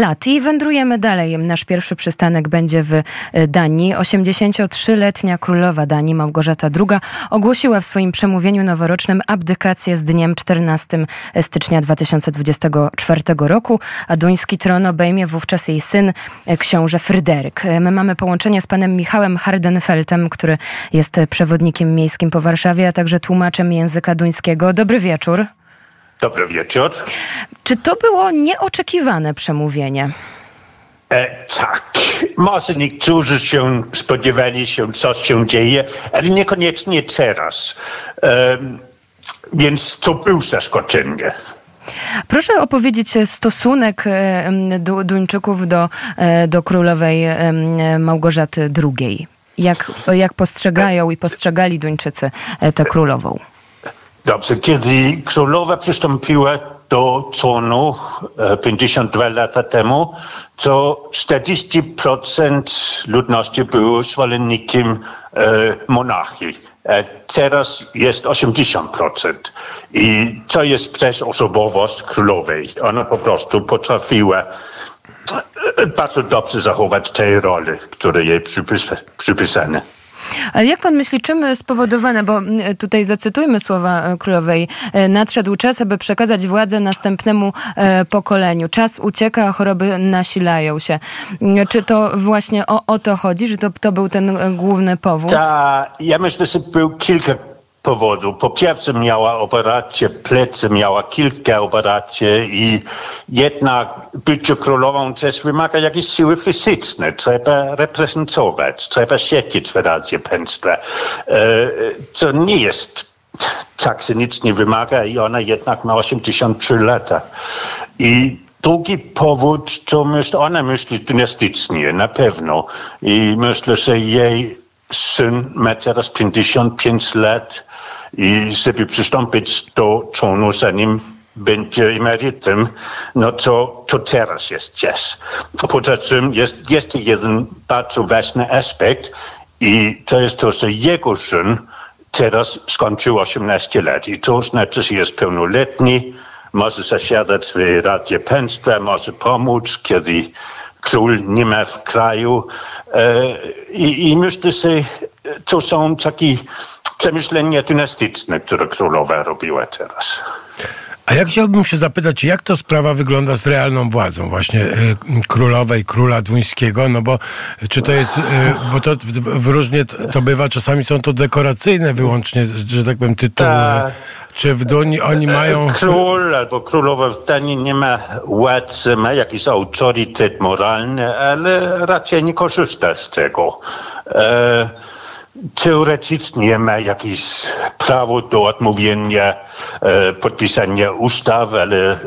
lat i wędrujemy dalej. Nasz pierwszy przystanek będzie w e, Danii. 83-letnia królowa Danii Małgorzata II ogłosiła w swoim przemówieniu noworocznym abdykację z dniem 14 stycznia 2024 roku, a duński tron obejmie wówczas jej syn, e, książę Fryderyk. E, my mamy połączenie z panem Michałem Hardenfeltem, który jest przewodnikiem miejskim po Warszawie, a także tłumaczem języka duńskiego. Dobry wieczór. Dobry wieczór. Czy to było nieoczekiwane przemówienie? E, tak, może niektórzy się spodziewali się, co się dzieje, ale niekoniecznie teraz. E, więc to był zaskoczenie. Proszę opowiedzieć stosunek e, du Duńczyków do, e, do królowej e, Małgorzaty II. Jak, jak postrzegają i postrzegali Duńczycy tę królową? Dobrze, kiedy królowa przystąpiła do tronu 52 lata temu, to 40% ludności było zwolennikiem monarchii. Teraz jest 80%. I to jest przez osobowość królowej. Ona po prostu potrafiła bardzo dobrze zachować tej roli, które jej przypisane. Ale jak pan myśli, czym spowodowane, bo tutaj zacytujmy słowa e, królowej, e, nadszedł czas, aby przekazać władzę następnemu e, pokoleniu. Czas ucieka, a choroby nasilają się. Czy to właśnie o, o to chodzi, że to, to był ten główny powód? Ta, ja myślę, że był kilka powodu. Po pierwsze miała operację plecy, miała kilka operacji i jednak bycie królową też wymaga jakiejś siły fizycznej. Trzeba reprezentować, trzeba siedzieć w Radzie Państwa. To nie jest tak się nic nie wymaga i ona jednak ma 83 lata. I Drugi powód to myślę, ona myśli dynastycznie, na pewno. I myślę, że jej syn ma teraz 55 lat i żeby przystąpić do tronu, zanim będzie emerytem, no to, to teraz jest czas. Poza tym jest jeszcze jeden bardzo ważny aspekt i to jest to, że jego syn teraz skończył 18 lat i to znaczy, że jest pełnoletni, może zasiadać w Radzie Państwa, może pomóc, kiedy król nie ma w kraju. E, I, i myślę, że to są takie przemyślenia dynastyczne, które królowa robiła teraz. A jak chciałbym się zapytać, jak to sprawa wygląda z realną władzą właśnie y, królowej, króla duńskiego, no bo czy to jest, y, bo to w, różnie to bywa, czasami są to dekoracyjne wyłącznie, że tak powiem, tytuły. Ta. Czy w Dunii oni mają... Król albo królowa w Danii nie ma władzy, ma jakiś autorytet moralny, ale raczej nie korzysta z tego. E, teoretycznie ma jakieś prawo do odmówienia e, podpisania ustaw, ale e,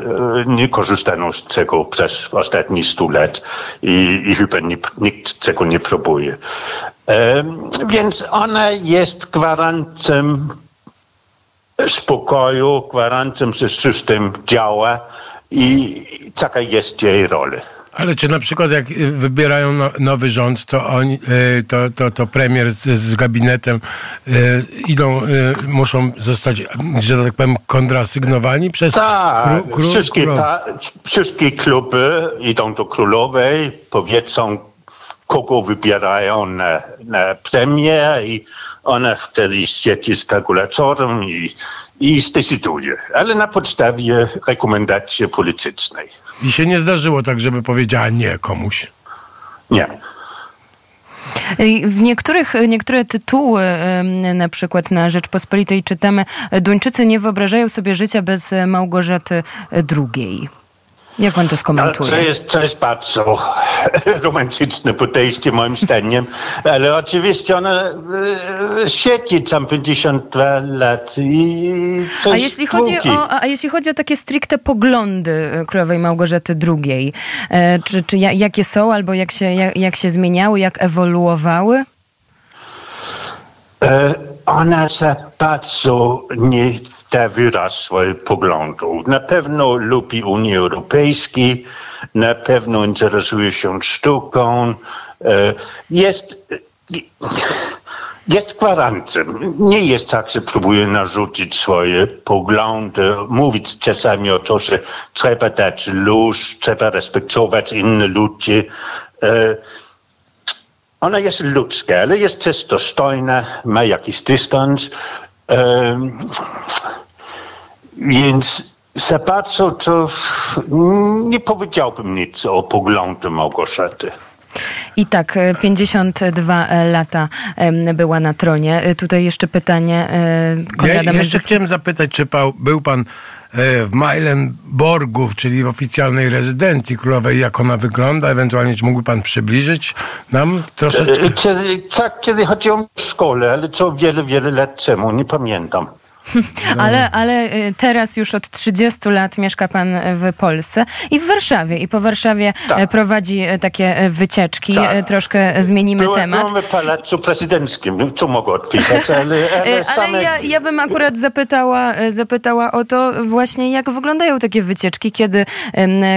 nie korzystają z tego przez ostatnie 100 lat i, i chyba nikt tego nie próbuje. E, więc ona jest gwarantem spokoju, gwarantem, że system działa i taka jest jej rola. Ale czy na przykład jak y, wybierają no, nowy rząd, to, oni, y, to, to, to premier z, z gabinetem y, idą, muszą zostać, że tak powiem, kontrasygnowani przez tak, kró, kró, wszystkie, ta, wszystkie kluby idą do królowej, powiedzą, kogo wybierają na, na premię i ona wtedy siedzi z kalkulatorem i, i zdecyduje, ale na podstawie rekomendacji politycznej. I się nie zdarzyło tak, żeby powiedziała nie komuś. Nie. W niektórych, niektóre tytuły, na przykład na Rzeczpospolitej czytamy, Duńczycy nie wyobrażają sobie życia bez Małgorzaty II. Jak pan to skomentuje? To jest, to jest bardzo romantyczne podejście moim zdaniem, ale oczywiście ona e, siedzi tam 52 lat i a jeśli, chodzi o, a jeśli chodzi o takie stricte poglądy królowej Małgorzaty II, e, czy, czy jakie są albo jak się, jak, jak się zmieniały, jak ewoluowały? E, ona za bardzo nie da wyraz swoich poglądów. Na pewno lubi Unię Europejską, na pewno interesuje się sztuką. E, jest jest. Nie jest tak, że próbuje narzucić swoje poglądy, mówić czasami o to, że trzeba dać luz, trzeba respektować inne ludzi. E, ona jest ludzka, ale jest też dostojna, ma jakiś dystans. E, więc za bardzo to nie powiedziałbym nic o poglądzie Małgorzaty. I tak, 52 e, lata była na tronie. E, tutaj jeszcze pytanie e, Konrada ja Jeszcze chciałem zapytać, czy był pan w Meilenborgu, czyli w oficjalnej rezydencji królowej, jak ona wygląda? Ewentualnie, czy mógłby pan przybliżyć nam troszeczkę? Kiedy, tak, kiedy chodziłem w szkole, ale co wiele, wiele lat temu, nie pamiętam. Ale, ale y, teraz już od 30 lat mieszka pan w Polsce i w Warszawie. I po Warszawie tak. Y, prowadzi y, takie wycieczki. Tak. Troszkę zmienimy Byłem, temat. Byłem w Pałacu Prezydenckim, co mogę odpisać, ale, ale, same... ale ja, ja bym akurat zapytała, zapytała o to właśnie, jak wyglądają takie wycieczki, kiedy,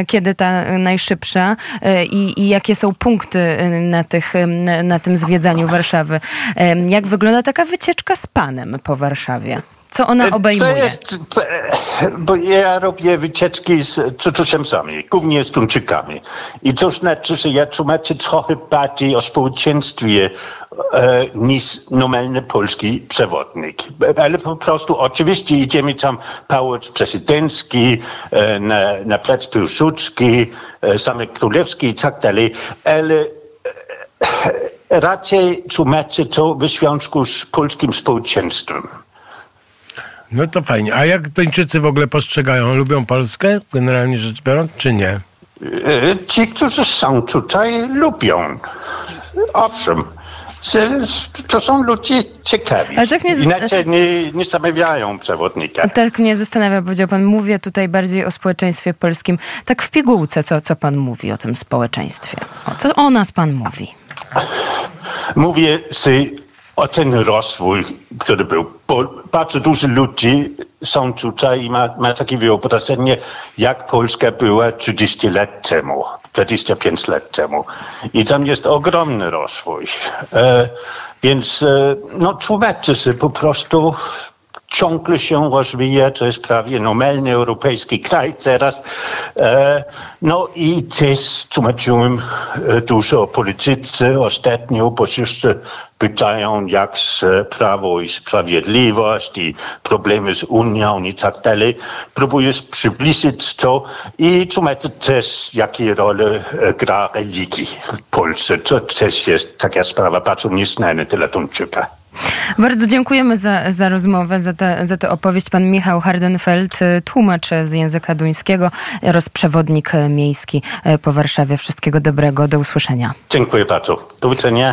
kiedy ta najszybsza i, i jakie są punkty na, tych, na tym zwiedzaniu Warszawy. Jak wygląda taka wycieczka z panem po Warszawie? Co ona obejmuje? To jest, bo ja robię wycieczki z cudzoziemcami, głównie z Tuńczykami. I to znaczy, że ja tłumaczę trochę bardziej o społeczeństwie e, niż normalny polski przewodnik. Ale po prostu oczywiście idziemy tam pałac prezydencki, e, na, na plac Piłsudski, e, Zamek Królewski i tak dalej, ale e, raczej tłumaczę to w związku z polskim społeczeństwem. No to fajnie. A jak Duńczycy w ogóle postrzegają? Lubią Polskę, generalnie rzecz biorąc, czy nie? E, ci, którzy są tutaj, lubią. Owszem. To są ludzie ciekawi. Ale tak mnie Inaczej nie, nie zamawiają przewodnika. Tak mnie zastanawia, powiedział pan, mówię tutaj bardziej o społeczeństwie polskim. Tak w pigułce, co, co pan mówi o tym społeczeństwie? O, co o nas pan mówi? Mówię, że o ten rozwój, który był. Bo bardzo dużo ludzi są tutaj i ma, ma takie wyobrażenie, jak Polska była 30 lat temu, 25 lat temu. I tam jest ogromny rozwój. E, więc e, no, tłumaczę sobie po prostu ciągle się rozwija, to jest prawie normalny europejski kraj teraz. E, no i też tłumaczyłem e, dużo o polityce ostatnio, bo wszyscy pytają, jak z Prawo i Sprawiedliwość i problemy z Unią i tak dalej. Próbuję przybliżyć to i tłumaczyć też, jakie role e, gra religii w Polsce. To też jest taka sprawa bardzo nieznana dla Tuńczyka. Bardzo dziękujemy za, za rozmowę, za, te, za tę opowieść. Pan Michał Hardenfeld, y, tłumacz z języka duńskiego oraz przewodnik miejski y, po Warszawie. Wszystkiego dobrego, do usłyszenia. Dziękuję bardzo. Do widzenia.